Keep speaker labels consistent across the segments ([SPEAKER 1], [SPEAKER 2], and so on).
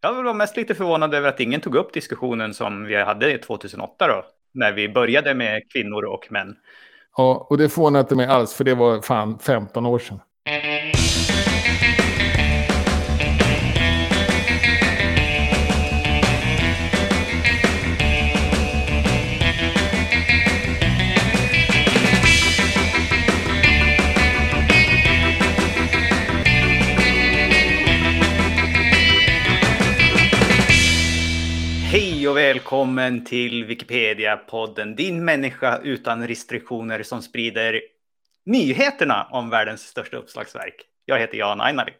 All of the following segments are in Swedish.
[SPEAKER 1] Jag var mest lite förvånad över att ingen tog upp diskussionen som vi hade 2008 då. När vi började med kvinnor och män.
[SPEAKER 2] Ja, och det förvånar inte mig alls, för det var fan 15 år sedan.
[SPEAKER 1] Hej och välkommen till Wikipedia-podden, din människa utan restriktioner som sprider nyheterna om världens största uppslagsverk. Jag heter Jan Einari.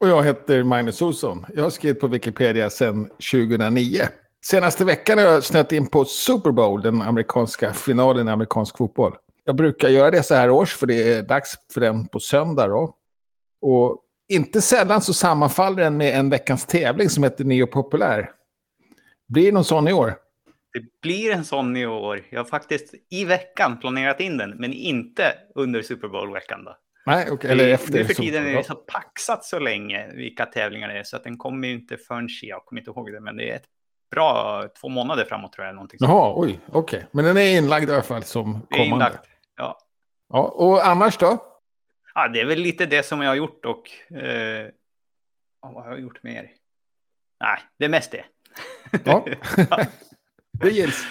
[SPEAKER 2] Och jag heter Magnus Olsson. Jag har skrivit på Wikipedia sedan 2009. Senaste veckan har jag snöat in på Super Bowl, den amerikanska finalen i amerikansk fotboll. Jag brukar göra det så här års, för det är dags för den på söndag. Då. Och inte sällan så sammanfaller den med en veckans tävling som heter Neo Populär. Blir det någon sån i år?
[SPEAKER 1] Det blir en sån i år. Jag har faktiskt i veckan planerat in den, men inte under Super Bowl-veckan. Då.
[SPEAKER 2] Nej, okay. eller efter.
[SPEAKER 1] Nu för tiden är det så paxat så länge vilka tävlingar det är, så att den kommer ju inte förrän, jag kommer inte ihåg det, men det är ett bra två månader framåt tror jag. Någonting
[SPEAKER 2] Jaha, oj, okej. Okay. Men den är inlagd i alla fall som kommande. Det är inlagt,
[SPEAKER 1] ja.
[SPEAKER 2] ja. Och annars då?
[SPEAKER 1] Ja, det är väl lite det som jag har gjort och... Eh, vad har jag gjort mer? Nej, det är mest det.
[SPEAKER 2] Ja, det gills.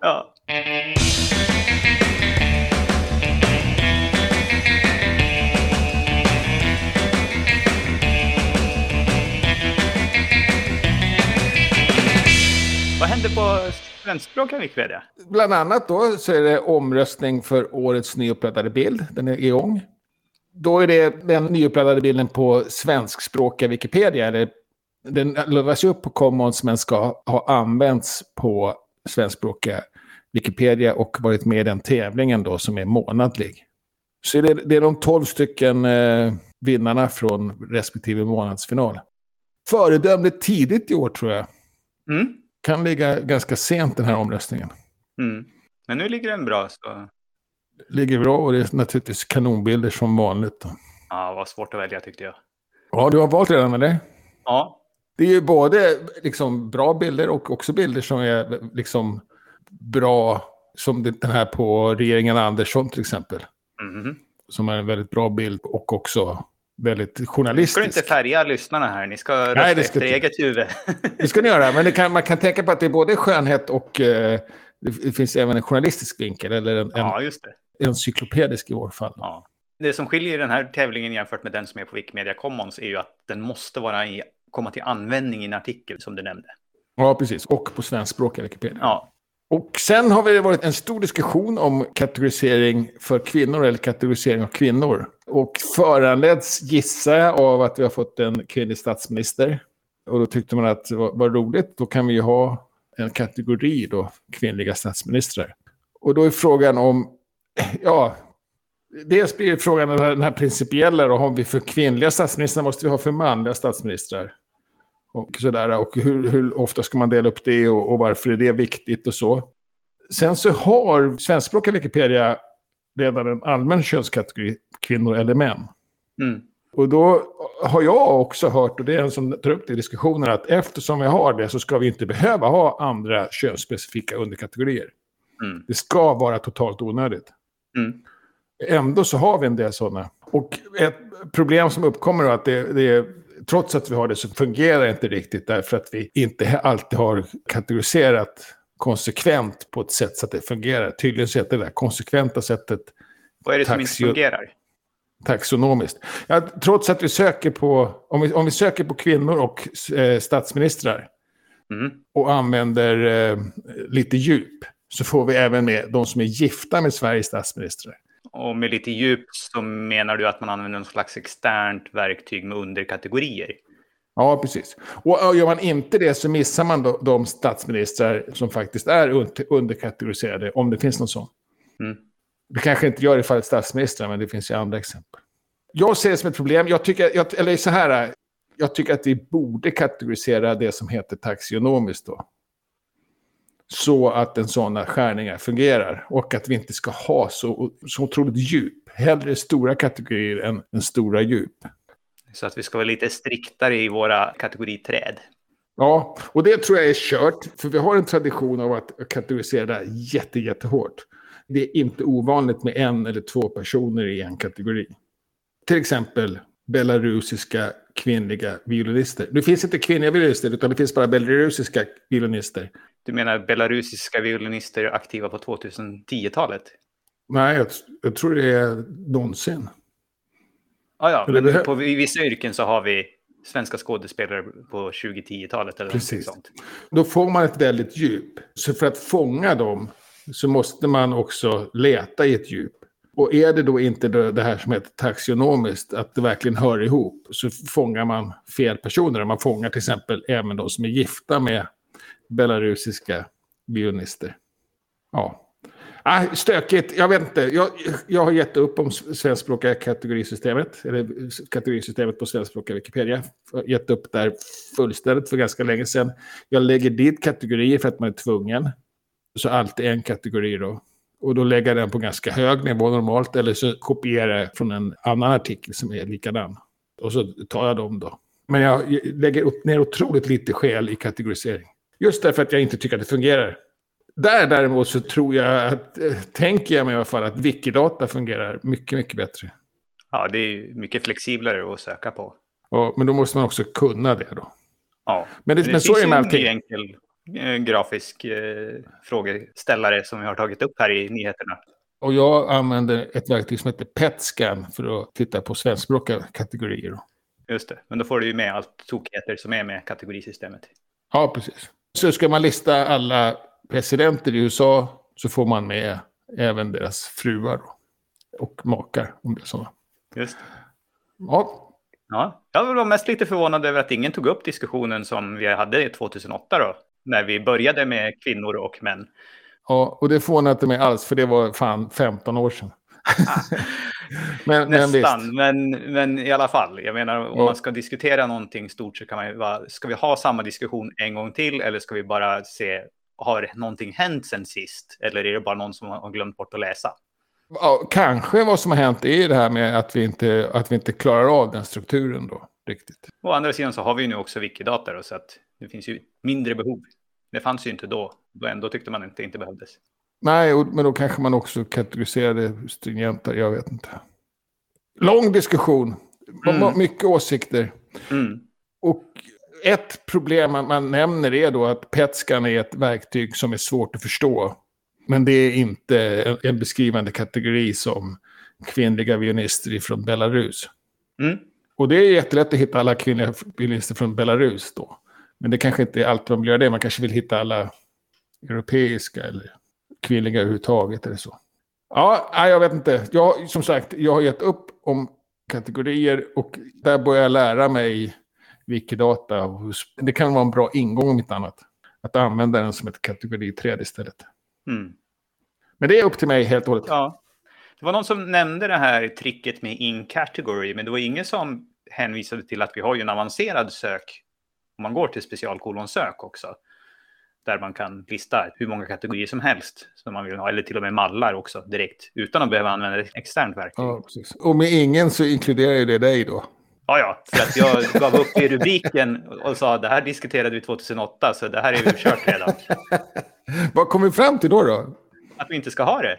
[SPEAKER 1] Ja. Vad händer på svenskspråkiga Wikipedia?
[SPEAKER 2] Bland annat då så är det omröstning för årets nyuppladdade bild. Den är igång. Då är det den nyuppladdade bilden på svenskspråkiga Wikipedia, eller den laddas upp på Commons men ska ha använts på svenskspråkiga Wikipedia och varit med i den tävlingen då som är månadlig. Så det, det är de tolv stycken eh, vinnarna från respektive månadsfinal. Föredömligt tidigt i år tror jag.
[SPEAKER 1] Mm.
[SPEAKER 2] Kan ligga ganska sent den här omröstningen.
[SPEAKER 1] Mm. Men nu ligger den bra. Så...
[SPEAKER 2] Ligger bra och det är naturligtvis kanonbilder som vanligt. Då.
[SPEAKER 1] Ja, vad svårt att välja tyckte jag.
[SPEAKER 2] Ja, du har valt redan eller?
[SPEAKER 1] Ja,
[SPEAKER 2] det är ju både liksom bra bilder och också bilder som är liksom bra. Som den här på regeringen Andersson till exempel.
[SPEAKER 1] Mm.
[SPEAKER 2] Som är en väldigt bra bild och också väldigt journalistisk.
[SPEAKER 1] Ni ska inte färga lyssnarna här, ni ska rösta Nej, efter eget huvud.
[SPEAKER 2] det ska ni göra, men kan, man kan tänka på att det är både skönhet och eh, det finns även en journalistisk vinkel. Eller en,
[SPEAKER 1] ja, just det.
[SPEAKER 2] en encyklopedisk i vårt fall.
[SPEAKER 1] Ja. Det som skiljer den här tävlingen jämfört med den som är på Wikimedia Commons är ju att den måste vara i komma till användning i en artikel som du nämnde.
[SPEAKER 2] Ja, precis. Och på svenskspråkiga Wikipedia.
[SPEAKER 1] Ja.
[SPEAKER 2] Och sen har det varit en stor diskussion om kategorisering för kvinnor eller kategorisering av kvinnor. Och föranleds, gissar jag, av att vi har fått en kvinnlig statsminister. Och då tyckte man att det var, roligt, då kan vi ju ha en kategori då, kvinnliga statsministrar. Och då är frågan om, ja, dels blir frågan den här principiella då, om vi för kvinnliga statsministrar måste vi ha för manliga statsministrar? Och sådär, och hur, hur, ofta ska man dela upp det och, och, varför är det viktigt och så. Sen så har svenskspråkiga Wikipedia redan en allmän könskategori, kvinnor eller män.
[SPEAKER 1] Mm.
[SPEAKER 2] Och då har jag också hört, och det är en som tar upp det i diskussionen, att eftersom vi har det så ska vi inte behöva ha andra könsspecifika underkategorier.
[SPEAKER 1] Mm.
[SPEAKER 2] Det ska vara totalt onödigt.
[SPEAKER 1] Mm.
[SPEAKER 2] Ändå så har vi en del sådana. Och ett problem som uppkommer är att det, det trots att vi har det så fungerar det inte riktigt därför att vi inte alltid har kategoriserat konsekvent på ett sätt så att det fungerar. Tydligen så heter det där konsekventa sättet
[SPEAKER 1] Vad är det som inte fungerar?
[SPEAKER 2] Taxonomiskt. Ja, trots att vi söker på, om vi, om vi söker på kvinnor och eh, statsministrar
[SPEAKER 1] mm.
[SPEAKER 2] och använder eh, lite djup så får vi även med de som är gifta med Sveriges statsministrar.
[SPEAKER 1] Och med lite djup så menar du att man använder någon slags externt verktyg med underkategorier?
[SPEAKER 2] Ja, precis. Och gör man inte det så missar man de statsministrar som faktiskt är underkategoriserade, om det finns någon sån.
[SPEAKER 1] Mm.
[SPEAKER 2] Det kanske inte gör i fallet statsministrar, men det finns ju andra exempel. Jag ser det som ett problem, jag tycker, jag, eller så här, jag tycker att vi borde kategorisera det som heter taxionomiskt då så att en sådana skärningar fungerar. Och att vi inte ska ha så, så otroligt djup. Hellre stora kategorier än, än stora djup.
[SPEAKER 1] Så att vi ska vara lite striktare i våra kategoriträd.
[SPEAKER 2] Ja, och det tror jag är kört. För vi har en tradition av att kategorisera jätte, jättehårt. Det är inte ovanligt med en eller två personer i en kategori. Till exempel belarusiska kvinnliga violinister. Det finns inte kvinnliga violinister, utan det finns bara belarusiska violinister.
[SPEAKER 1] Du menar belarusiska violinister aktiva på 2010-talet?
[SPEAKER 2] Nej, jag, jag, tror det är någonsin.
[SPEAKER 1] Ah, ja, men på, i vissa yrken så har vi svenska skådespelare på 2010-talet eller
[SPEAKER 2] Precis.
[SPEAKER 1] sånt.
[SPEAKER 2] Då får man ett väldigt djup. Så för att fånga dem så måste man också leta i ett djup. Och är det då inte det här som heter taxonomiskt, att det verkligen hör ihop, så fångar man fel personer. Man fångar till exempel även de som är gifta med belarusiska violinister. Ja. Ah, stökigt, jag vet inte. Jag, jag har gett upp om svenskspråkiga kategorisystemet, eller kategorisystemet på svenskspråkiga Wikipedia. Jag har gett upp där fullständigt för ganska länge sedan. Jag lägger dit kategorier för att man är tvungen. Så allt är en kategori då. Och då lägger jag den på ganska hög nivå normalt, eller så kopierar jag från en annan artikel som är likadan. Och så tar jag dem då. Men jag lägger upp ner otroligt lite skäl i kategorisering. Just därför att jag inte tycker att det fungerar. Där däremot så tror jag att, eh, tänker jag mig i alla fall att Wikidata fungerar mycket, mycket bättre.
[SPEAKER 1] Ja, det är mycket flexiblare att söka på.
[SPEAKER 2] Och, men då måste man också kunna det då.
[SPEAKER 1] Ja,
[SPEAKER 2] men, det, men, det men så är det med allting.
[SPEAKER 1] En enkel grafisk eh, frågeställare som vi har tagit upp här i nyheterna.
[SPEAKER 2] Och jag använder ett verktyg som heter Petscan för att titta på svenskspråkiga kategorier.
[SPEAKER 1] Just det, men då får du ju med allt tokigheter som är med kategorisystemet.
[SPEAKER 2] Ja, precis. Så ska man lista alla presidenter i USA så får man med även deras fruar och makar. Om det är så.
[SPEAKER 1] Just
[SPEAKER 2] Ja.
[SPEAKER 1] ja. Jag var mest lite förvånad över att ingen tog upp diskussionen som vi hade 2008 då. När vi började med kvinnor och män.
[SPEAKER 2] Ja, och det förvånar inte mig alls för det var fan 15 år sedan.
[SPEAKER 1] men, Nästan, men, men, men, i alla fall. Jag menar, om ja. man ska diskutera någonting stort så kan man ju ska vi ha samma diskussion en gång till eller ska vi bara se, har någonting hänt sen sist? Eller är det bara någon som har glömt bort att läsa?
[SPEAKER 2] Ja, kanske vad som har hänt är det här med att vi inte, att vi inte klarar av den strukturen då. Riktigt.
[SPEAKER 1] Å andra sidan så har vi ju nu också Wikidata då, så att det finns ju mindre behov. Det fanns ju inte då, och ändå tyckte man inte inte behövdes.
[SPEAKER 2] Nej, men då kanske man också kategoriserade stringentare, jag vet inte. Lång diskussion, mm. mycket åsikter.
[SPEAKER 1] Mm.
[SPEAKER 2] Och ett problem man nämner är då att Petscan är ett verktyg som är svårt att förstå. Men det är inte en beskrivande kategori som kvinnliga violinister från Belarus.
[SPEAKER 1] Mm.
[SPEAKER 2] Och det är jättelätt att hitta alla kvinnliga violinister från Belarus då. Men det kanske inte är alltid man vill göra det. Man kanske vill hitta alla europeiska eller kvinnliga överhuvudtaget eller så. Ja, jag vet inte. Jag, som sagt, jag har gett upp om kategorier och där börjar jag lära mig Wikidata. Det kan vara en bra ingång om inte annat. Att använda den som ett kategoriträd istället.
[SPEAKER 1] Mm.
[SPEAKER 2] Men det är upp till mig helt och hållet.
[SPEAKER 1] Ja. Det var någon som nämnde det här tricket med in category, men det var ingen som hänvisade till att vi har ju en avancerad sök om man går till specialkolonsök också där man kan lista hur många kategorier som helst som man vill ha, eller till och med mallar också direkt utan att behöva använda ett externt verktyg.
[SPEAKER 2] Ja, precis. Och med ingen så inkluderar ju det dig då?
[SPEAKER 1] Ja, ja, för att jag gav upp i rubriken och sa det här diskuterade vi 2008 så det här är ju kört redan.
[SPEAKER 2] Vad kom vi fram till då? då?
[SPEAKER 1] Att vi inte ska ha det.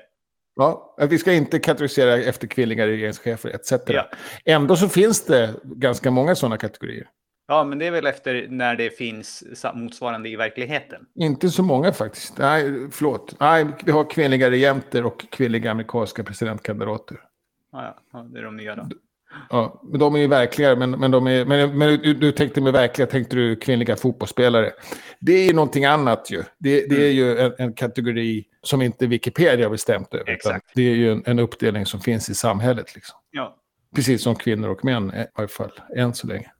[SPEAKER 2] Ja, att vi ska inte kategorisera efter kvinnliga regeringschefer etc.
[SPEAKER 1] Ja.
[SPEAKER 2] Ändå så finns det ganska många sådana kategorier.
[SPEAKER 1] Ja, men det är väl efter när det finns motsvarande i verkligheten.
[SPEAKER 2] Inte så många faktiskt. Nej, förlåt. Nej, vi har kvinnliga regenter och kvinnliga amerikanska presidentkandidater.
[SPEAKER 1] Ja, ja, det är de nya då.
[SPEAKER 2] Ja, men de är ju verkliga. Men, men, de är, men, men du, du tänkte med verkliga, tänkte du kvinnliga fotbollsspelare. Det är ju någonting annat ju. Det, det är ju en, en, kategori som inte Wikipedia har bestämt över.
[SPEAKER 1] Exakt.
[SPEAKER 2] Det är ju en, en, uppdelning som finns i samhället. Liksom.
[SPEAKER 1] Ja.
[SPEAKER 2] Precis som kvinnor och män i varje fall, än så länge.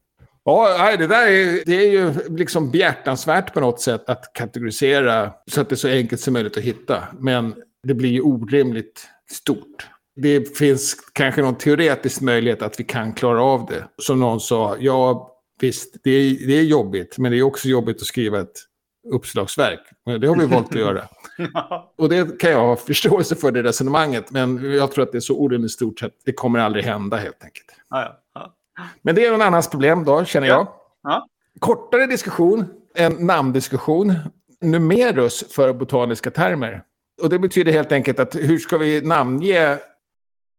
[SPEAKER 2] Ja, det där är, det är ju liksom behjärtansvärt på något sätt att kategorisera så att det är så enkelt som möjligt att hitta. Men det blir ju orimligt stort. Det finns kanske någon teoretisk möjlighet att vi kan klara av det. Som någon sa, ja visst, det är, det är jobbigt, men det är också jobbigt att skriva ett uppslagsverk. Men det har vi valt att göra. Och det kan jag ha förståelse för det resonemanget, men jag tror att det är så orimligt stort så att det kommer aldrig hända helt enkelt.
[SPEAKER 1] Ja, ja.
[SPEAKER 2] Men det är någon annans problem då, känner jag.
[SPEAKER 1] Ja.
[SPEAKER 2] Kortare diskussion. en namndiskussion. Numerus för botaniska termer. Och det betyder helt enkelt att hur ska vi namnge?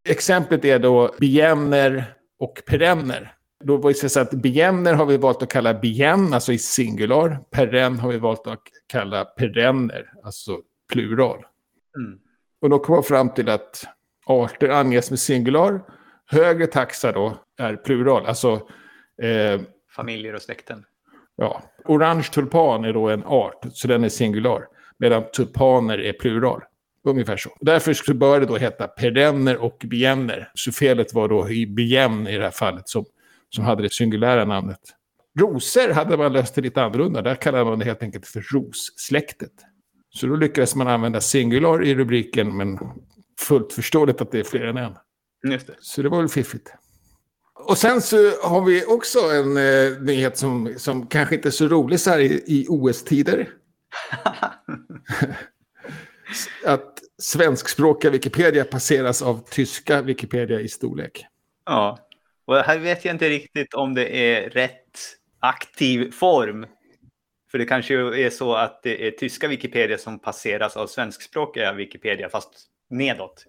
[SPEAKER 2] Exemplet är då bienner och perenner. Då var det så att bienner har vi valt att kalla bien, alltså i singular. Perenn har vi valt att kalla perenner, alltså plural.
[SPEAKER 1] Mm.
[SPEAKER 2] Och då kom man fram till att arter anges med singular. Högre taxa då är plural, alltså eh,
[SPEAKER 1] Familjer och släkten.
[SPEAKER 2] Ja, orange tulpan är då en art, så den är singular. Medan tulpaner är plural. Ungefär så. Därför så bör det då heta perenner och bienner. Så felet var då i bien i det här fallet som, som hade det singulära namnet. Rosor hade man löst det lite annorlunda. Där kallade man det helt enkelt för rossläktet. Så då lyckades man använda singular i rubriken, men fullt förståeligt att det är fler än en.
[SPEAKER 1] Just det.
[SPEAKER 2] Så det var väl fiffigt. Och sen så har vi också en eh, nyhet som, som kanske inte är så rolig så här i, i OS-tider. Att svenskspråkiga Wikipedia passeras av tyska Wikipedia i storlek.
[SPEAKER 1] ja. Och här vet jag inte riktigt om det är rätt aktiv form. För det kanske är så att det är tyska Wikipedia som passeras av svenskspråkiga Wikipedia, fast nedåt.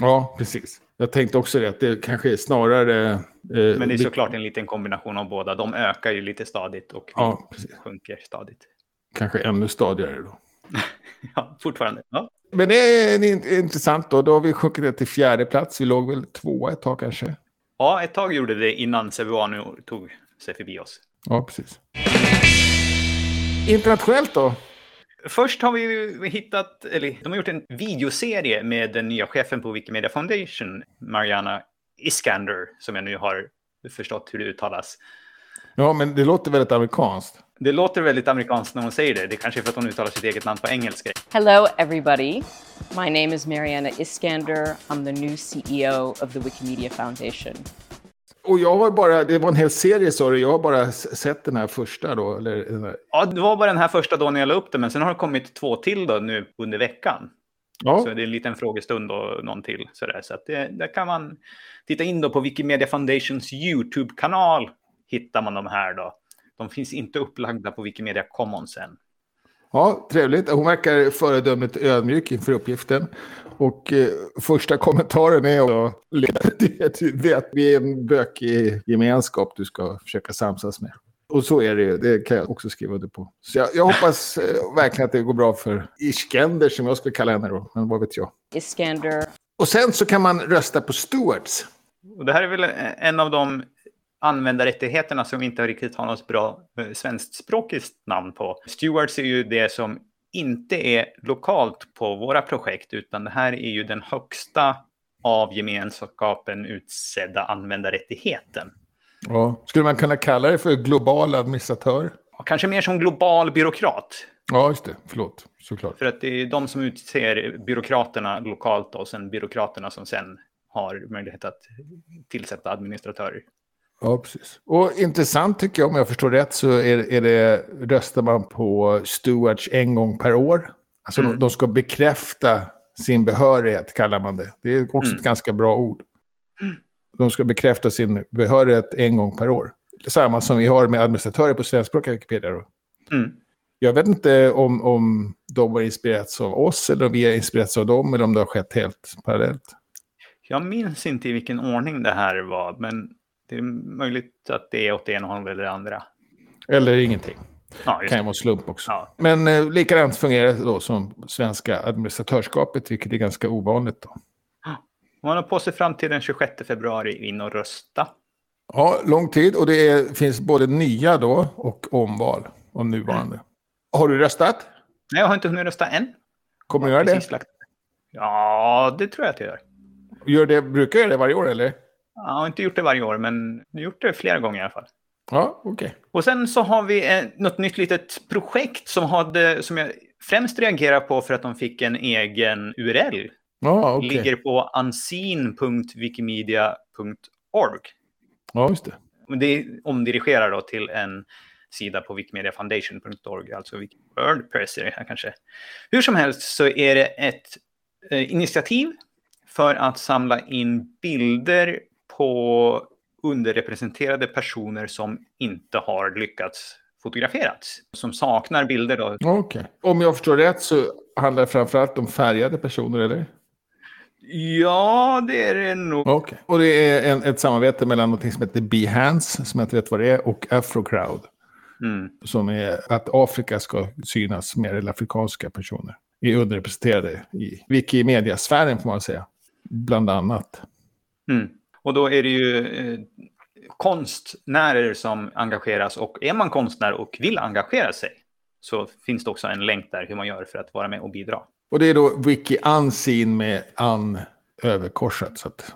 [SPEAKER 2] Ja, precis. Jag tänkte också det, att det kanske är snarare... Eh,
[SPEAKER 1] Men det är såklart en liten kombination av båda. De ökar ju lite stadigt och
[SPEAKER 2] Ja,
[SPEAKER 1] sjunker stadigt.
[SPEAKER 2] Kanske ännu stadigare då.
[SPEAKER 1] Ja, fortfarande. Ja.
[SPEAKER 2] Men det är intressant då. Då har vi sjunkit ner till fjärde plats. Vi låg väl tvåa ett tag kanske.
[SPEAKER 1] ja, ett tag gjorde det innan Cebuano tog sig förbi oss.
[SPEAKER 2] Ja, precis. Internationellt då?
[SPEAKER 1] Först har vi hittat, eller de har gjort en videoserie med den nya chefen på Wikimedia Foundation, Mariana Iskander, som jag nu har förstått hur det uttalas.
[SPEAKER 2] Ja, men det låter väldigt amerikanskt.
[SPEAKER 1] Det låter väldigt amerikanskt när hon säger det. Det kanske är för att hon uttalar sitt eget namn på engelska.
[SPEAKER 3] Hello, everybody. My name is Mariana Iskander. I'm the new CEO of the Wikimedia Foundation.
[SPEAKER 2] Och jag har bara, det var en hel serie sa du, jag har bara sett den här första då. Eller,
[SPEAKER 1] Ja, det var bara den här första dagen jag la upp det, men sen har det kommit två till då nu under veckan.
[SPEAKER 2] ja,
[SPEAKER 1] Så det är en liten frågestund och någon till. Sådär. Så att det, där kan man titta in då på Wikimedia Foundations YouTube-kanal. Hittar man de här då. De finns inte upplagda på Wikimedia Commons än.
[SPEAKER 2] ja, trevligt. Hon verkar föredömligt ödmjuk inför uppgiften. Och eh, första kommentaren är då, det, du vet, vi är en bökig gemenskap du ska försöka samsas med. Och så är det ju, det kan jag också skriva under på. Så jag, jag hoppas eh, verkligen att det går bra för Iskender som jag skulle kalla henne då, men vad vet jag.
[SPEAKER 3] Iskander.
[SPEAKER 2] Och sen så kan man rösta på Stewards.
[SPEAKER 1] Och det här är väl en av de användarrättigheterna som inte riktigt har något bra eh, svensktspråkigt namn på. Stewards är ju det som inte är lokalt på våra projekt, utan det här är ju den högsta av gemenskapen utsedda användarrättigheten.
[SPEAKER 2] Ja. Skulle man kunna kalla det för global administratör?
[SPEAKER 1] Kanske mer som global byråkrat.
[SPEAKER 2] Ja, just det. Förlåt, såklart.
[SPEAKER 1] För att det är de som utser byråkraterna lokalt och sen byråkraterna som sen har möjlighet att tillsätta administratörer.
[SPEAKER 2] Ja, precis. Och intressant tycker jag, om jag förstår rätt, så är, är det, röstar man på stewards en gång per år. Alltså
[SPEAKER 1] Mm.
[SPEAKER 2] de, de ska bekräfta sin behörighet, kallar man det. Det är också
[SPEAKER 1] Mm.
[SPEAKER 2] ett ganska bra ord. De ska bekräfta sin behörighet en gång per år. Samma som vi har med administratörer på svenskspråkiga Wikipedia.
[SPEAKER 1] Mm.
[SPEAKER 2] Jag vet inte om, om de har inspirerats av oss eller om vi har inspirerats av dem eller om det har skett helt parallellt.
[SPEAKER 1] Jag minns inte i vilken ordning det här var, men det är möjligt att det är åt det ena hållet eller det andra.
[SPEAKER 2] Eller ingenting.
[SPEAKER 1] Ja,
[SPEAKER 2] kan ju vara slump också.
[SPEAKER 1] Ja.
[SPEAKER 2] Men eh, likadant fungerar det då som svenska administratörskapet, vilket är ganska ovanligt. Då.
[SPEAKER 1] Man har på sig fram till den 26 februari in och rösta.
[SPEAKER 2] Ja, lång tid och det är, finns både nya då och omval av nuvarande. Har du röstat?
[SPEAKER 1] Nej, jag har inte hunnit rösta än.
[SPEAKER 2] Kommer du göra det?
[SPEAKER 1] Lagt- Ja, det tror jag att jag gör.
[SPEAKER 2] Gör det? Brukar du göra det varje år eller?
[SPEAKER 1] Jag har inte gjort det varje år, men gjort det flera gånger i alla fall.
[SPEAKER 2] Ja, okej.
[SPEAKER 1] Och sen så har vi eh, något nytt litet projekt som, hade, som jag främst reagerar på för att de fick en egen URL.
[SPEAKER 2] Ja, okej.
[SPEAKER 1] Ligger på unseen.wikimedia.org.
[SPEAKER 2] Ja, just det.
[SPEAKER 1] Det omdirigerar då till en sida på wikimediafoundation.org, alltså Wordpress är det här kanske. Hur som helst så är det ett eh, initiativ för att samla in bilder på underrepresenterade personer som inte har lyckats fotograferats. Som saknar bilder då.
[SPEAKER 2] Okej. Om jag förstår rätt så handlar det framförallt om färgade personer, eller?
[SPEAKER 1] Ja, det är det nog.
[SPEAKER 2] Okej. Och det är en, ett samarbete mellan något som heter Behance, som jag inte vet vad det är, och Afrocrowd.
[SPEAKER 1] Mm.
[SPEAKER 2] Som är att Afrika ska synas mer, eller afrikanska personer. Är underrepresenterade i Wikimedia-sfären får man säga. Bland annat.
[SPEAKER 1] Mm. Och då är det ju eh, konstnärer som engageras. Och är man konstnär och vill engagera sig så finns det också en länk där hur man gör för att vara med och bidra.
[SPEAKER 2] Och det är då Wiki Unseen med an överkorsat. Så att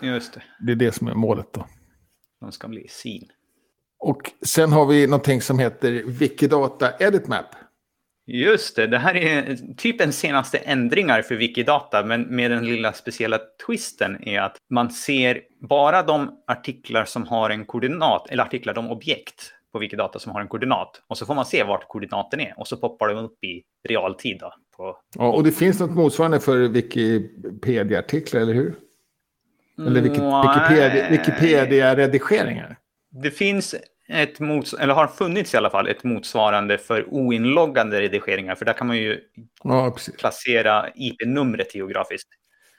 [SPEAKER 1] Just det,
[SPEAKER 2] det är det som är målet då.
[SPEAKER 1] de ska bli sin.
[SPEAKER 2] Och sen har vi någonting som heter Wikidata Edit Map.
[SPEAKER 1] Just det, det här är typ en senaste ändringar för Wikidata, men med den lilla speciella twisten är att man ser bara de artiklar som har en koordinat, eller artiklar, de objekt på Wikidata som har en koordinat. Och så får man se vart koordinaten är och så poppar de upp i realtid. Då, på,
[SPEAKER 2] Ja, och det finns något motsvarande för Wikipedia-artiklar, eller hur? Eller Wikipedia, Wikipedia-redigeringar.
[SPEAKER 1] Det finns ett mots eller har funnits i alla fall, ett motsvarande för oinloggande redigeringar, för där kan man ju
[SPEAKER 2] Ja,
[SPEAKER 1] placera IP-numret geografiskt.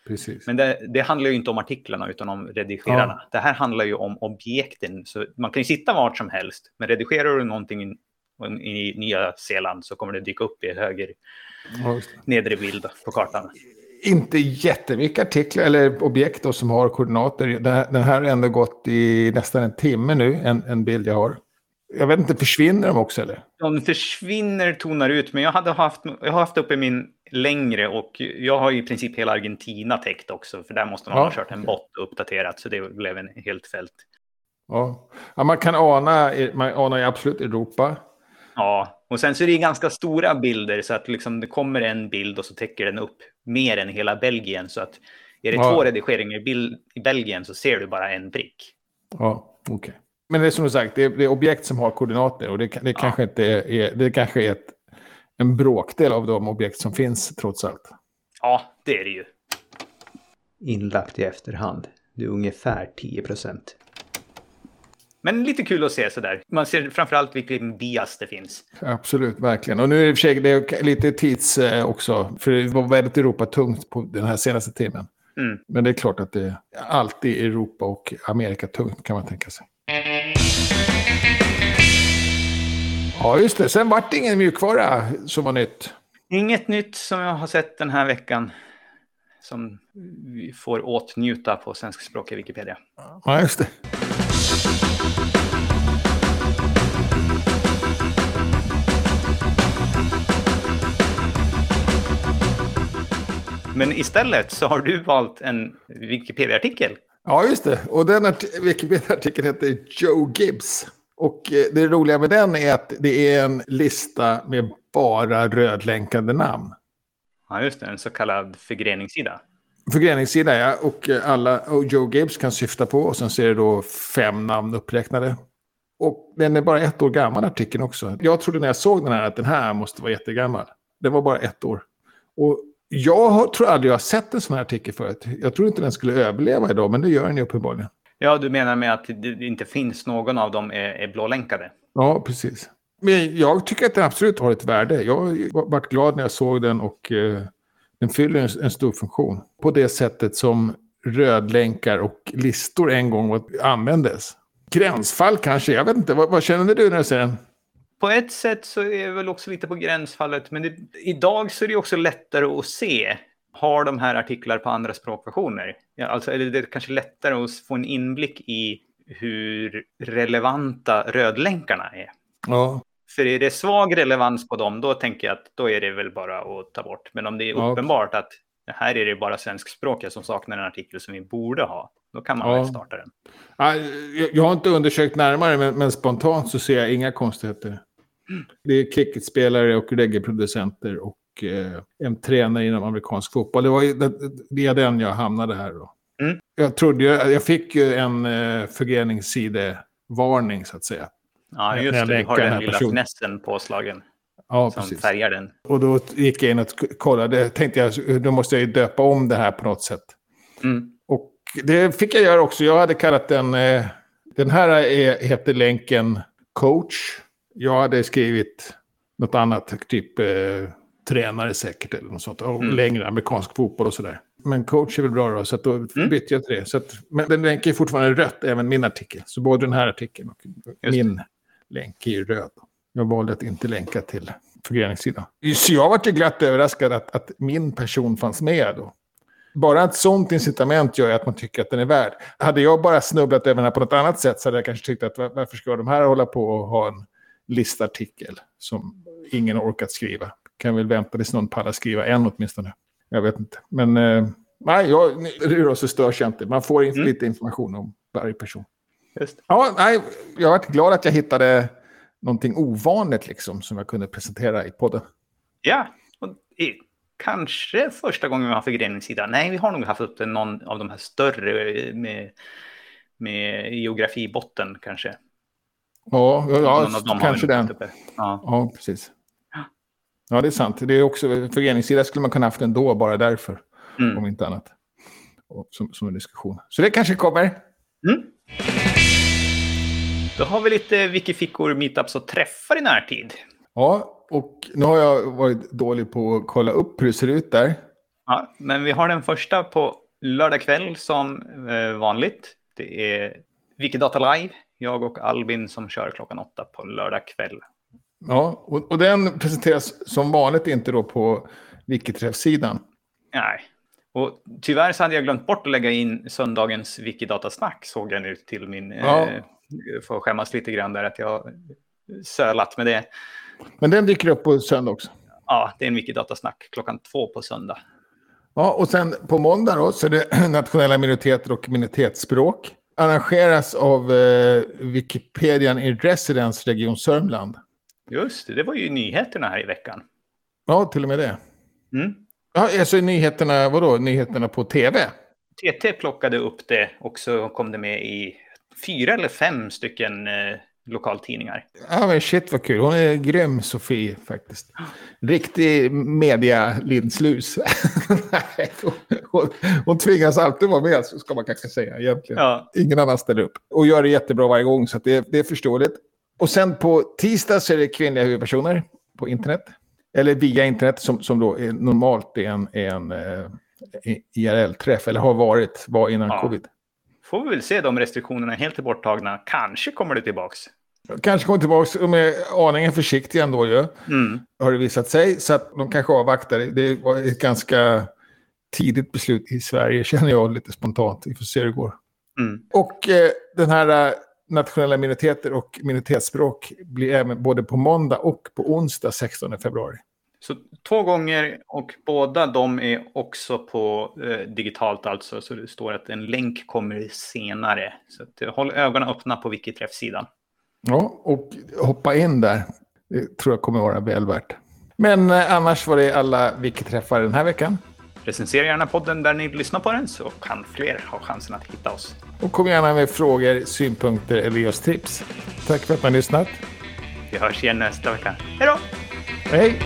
[SPEAKER 2] precis.
[SPEAKER 1] Men det, det handlar ju inte om artiklarna utan om redigerarna. Det här handlar ju om objekten. Så man kan ju sitta vart som helst, men redigerar du någonting i, Nya Zeeland så kommer det dyka upp i höger
[SPEAKER 2] Ja,
[SPEAKER 1] nedre bild på kartan.
[SPEAKER 2] Inte jättemycket artiklar eller objekt då, som har koordinater. Den här, har ändå gått i nästan en timme nu, en, en bild jag har. Jag vet inte, försvinner de också eller?
[SPEAKER 1] De försvinner, tonar ut, men jag, hade haft, jag har haft uppe min längre och jag har i princip hela Argentina täckt också, för där måste man
[SPEAKER 2] Ja,
[SPEAKER 1] ha kört en bot och uppdaterat, så det blev en helt fält.
[SPEAKER 2] Ja. ja man kan ana, man anar ju absolut Europa.
[SPEAKER 1] Ja, och sen så är det ganska stora bilder så att liksom det kommer en bild och så täcker den upp mer än hela Belgien. Så att är det
[SPEAKER 2] Ja.
[SPEAKER 1] två redigeringar i, Belgien så ser du bara en prick.
[SPEAKER 2] Ja, okej. Men det är som du sagt, det är, det är objekt som har koordinater och det, det kanske inte är, är, det kanske är ett, en bråkdel av de objekt som finns trots allt.
[SPEAKER 1] Ja, det är det ju.
[SPEAKER 4] Inlagt i efterhand. Det är ungefär 10 procent.
[SPEAKER 1] Men lite kul att se sådär. Man ser framförallt vilken bias det finns.
[SPEAKER 2] Absolut, verkligen. Och nu är det i och för det lite tids eh, också, för det var väldigt Europa-tungt på den här senaste timmen.
[SPEAKER 1] Mm.
[SPEAKER 2] Men det är klart att det är alltid Europa och Amerika tungt kan man tänka sig. Ja, just det. Sen vart det ingen mjukvara som var nytt.
[SPEAKER 1] Inget nytt som jag har sett den här veckan som vi får åtnjuta på svenskspråkiga Wikipedia.
[SPEAKER 2] Ja, just det.
[SPEAKER 1] Men istället så har du valt en Wikipedia-artikel.
[SPEAKER 2] Ja, just det. Och den art- Wikipedia-artikeln heter Joe Gibbs. Och eh, det roliga med den är att det är en lista med bara rödlänkande namn.
[SPEAKER 1] Ja, just det. En så kallad förgreningssida.
[SPEAKER 2] Förgreningssida, ja. Och, eh, alla, och Joe Gibbs kan syfta på. Och sen ser det då fem namn uppräknade. Och den är bara ett år gammal, artikeln också. Jag trodde när jag såg den här att den här måste vara jättegammal. Den var bara ett år. Och jag tror aldrig jag har sett en sån här artikel förut. Jag tror inte den skulle överleva idag, men det gör den ju uppenbarligen.
[SPEAKER 1] Ja, du menar med att det inte finns någon av dem är, är blålänkade?
[SPEAKER 2] Ja, precis. Men jag tycker att den absolut har ett värde. Jag varit glad när jag såg den och eh, den fyller en, en stor funktion. På det sättet som rödlänkar och listor en gång användes. Gränsfall kanske, jag vet inte. Vad, vad känner du när du ser den?
[SPEAKER 1] På ett sätt så är det väl också lite på gränsfallet, men det, idag så är det också lättare att se. Har de här artiklar på andra språkversioner? Ja, alltså, eller det är kanske lättare att få en inblick i hur relevanta rödlänkarna är.
[SPEAKER 2] Ja,
[SPEAKER 1] För är det svag relevans på dem, då tänker jag att då är det väl bara att ta bort. Men om det är
[SPEAKER 2] Ja.
[SPEAKER 1] uppenbart att här är det bara svenskspråkiga som saknar en artikel som vi borde ha, då kan man
[SPEAKER 2] Ja.
[SPEAKER 1] väl starta den.
[SPEAKER 2] Ja, jag, jag har inte undersökt närmare, men, men spontant så ser jag inga konstigheter. Det är cricketspelare och reggaeproducenter och eh, en tränare inom amerikansk fotboll. Det var ju det, det är den jag hamnade här då.
[SPEAKER 1] Mm.
[SPEAKER 2] Jag trodde ju, jag fick ju en eh, förgreningssidevarning så att säga.
[SPEAKER 1] Ja, just
[SPEAKER 2] jag
[SPEAKER 1] det. Du har
[SPEAKER 2] den
[SPEAKER 1] den lilla
[SPEAKER 2] personen.
[SPEAKER 1] finessen påslagen
[SPEAKER 2] Ja,
[SPEAKER 1] som
[SPEAKER 2] precis.
[SPEAKER 1] färgar den.
[SPEAKER 2] Och då gick jag in och kollade. Tänkte jag, då måste jag ju döpa om det här på något sätt.
[SPEAKER 1] Mm.
[SPEAKER 2] Och det fick jag göra också. Jag hade kallat den... Eh, den här är, heter länken coach. Jag hade skrivit något annat, typ eh, tränare säkert eller något sånt. Och
[SPEAKER 1] Mm.
[SPEAKER 2] längre amerikansk fotboll och sådär. Men coach är väl bra då, så att då
[SPEAKER 1] Mm.
[SPEAKER 2] bytte jag till det. Så att, men den länkar ju fortfarande rött, även min artikel. Så både den här artikeln och
[SPEAKER 1] det.
[SPEAKER 2] min länk är ju röd. Jag valde att inte länka till förgreningssidan. Så jag var ju glatt överraskad att, att min person fanns med då. Bara ett sånt incitament gör att man tycker att den är värd. Hade jag bara snubblat över den här på något annat sätt så hade jag kanske tyckt att var- varför ska de här hålla på och ha en listartikel som ingen orkat skriva. Kan väl vänta tills någon pallar skriva en åtminstone. Jag vet inte. Men eh, nej, jag, Rudolf så störs jag inte. Man får in
[SPEAKER 1] Mm.
[SPEAKER 2] lite information om varje person.
[SPEAKER 1] Just.
[SPEAKER 2] Ja, nej, jag varit glad att jag hittade någonting ovanligt liksom som jag kunde presentera i podden.
[SPEAKER 1] Ja, kanske första gången vi har förgreningssida. Nej, vi har nog haft upp någon av de här större eh, med, med geografibotten kanske.
[SPEAKER 2] Ja, ja,
[SPEAKER 1] har
[SPEAKER 2] kanske den.
[SPEAKER 1] Ja.
[SPEAKER 2] Ja, precis. Ja, det är sant. Det är också, föreningssida skulle man kunna haft ändå, bara därför,
[SPEAKER 1] Mm.
[SPEAKER 2] om inte annat. Som, som en diskussion. Så det kanske kommer.
[SPEAKER 1] Mm. Då har vi lite wikifickor, meetups och träffar i närtid.
[SPEAKER 2] Ja, och nu har jag varit dålig på att kolla upp hur det ser ut där.
[SPEAKER 1] Ja, men vi har den första på lördag kväll som eh, vanligt. Det är Wikidata Live, jag och Albin som kör klockan åtta på lördag kväll.
[SPEAKER 2] Ja, och, och den presenteras som vanligt inte då på Wikiträff-sidan.
[SPEAKER 1] Nej. Och tyvärr så hade jag glömt bort att lägga in söndagens Wikidata-snack, såg jag nu till min...
[SPEAKER 2] Ja.
[SPEAKER 1] Eh, får skämmas lite grann där att jag sölat med det.
[SPEAKER 2] Men den dyker upp på söndag också.
[SPEAKER 1] Ja, det är en Wikidata-snack klockan två på söndag.
[SPEAKER 2] Ja, och sen på måndag då så är det nationella minoriteter och minoritetsspråk. Arrangeras av eh, Wikipedian i Residence Region Sörmland.
[SPEAKER 1] Just det, det var ju nyheterna här i veckan.
[SPEAKER 2] Ja, till och med det.
[SPEAKER 1] Mm.
[SPEAKER 2] Ja, alltså nyheterna, vadå? Nyheterna på tv?
[SPEAKER 1] TT plockade upp det och så kom det med i fyra eller fem stycken eh, lokaltidningar.
[SPEAKER 2] Ja, men shit vad kul. Hon är grym, Sofie, faktiskt. Riktig media-linslus. Hon, hon tvingas alltid vara med, ska man kanske säga egentligen.
[SPEAKER 1] Ja,
[SPEAKER 2] Ingen annan ställer upp. Och gör det jättebra varje gång, så det, det är förståeligt. Och sen på tisdag så är det kvinnliga huvudpersoner på internet. Eller via internet, som, som då är normalt är en, är en eh, IRL-träff, eller har varit, var innan
[SPEAKER 1] Ja.
[SPEAKER 2] covid.
[SPEAKER 1] får vi väl se de restriktionerna helt borttagna. Kanske kommer det tillbaks.
[SPEAKER 2] Kanske kommer tillbaka, de är aningen försiktiga ändå ju.
[SPEAKER 1] Mm.
[SPEAKER 2] har det visat sig. Så att de kanske avvaktar. Det var ett ganska tidigt beslut i Sverige, känner jag lite spontant. Vi får se hur det går.
[SPEAKER 1] Mm.
[SPEAKER 2] Och eh, den här eh, nationella minoriteter och minoritetsspråk blir även både på måndag och på onsdag 16 februari.
[SPEAKER 1] Så två gånger och båda de är också på eh, digitalt alltså. Så det står att en länk kommer senare. Så att, eh, håll ögonen öppna på Wikiträff-sidan.
[SPEAKER 2] Ja, och hoppa in där. Det tror jag kommer vara väl värt. Men eh, annars var det alla Wiki-träffar den här veckan.
[SPEAKER 1] Recensera gärna podden där ni lyssnar på den så kan fler ha chansen att hitta oss.
[SPEAKER 2] Och kom gärna med frågor, synpunkter eller oss tips. Tack för att ni har lyssnat.
[SPEAKER 1] Vi hörs igen nästa vecka. Hej då!
[SPEAKER 2] Hej!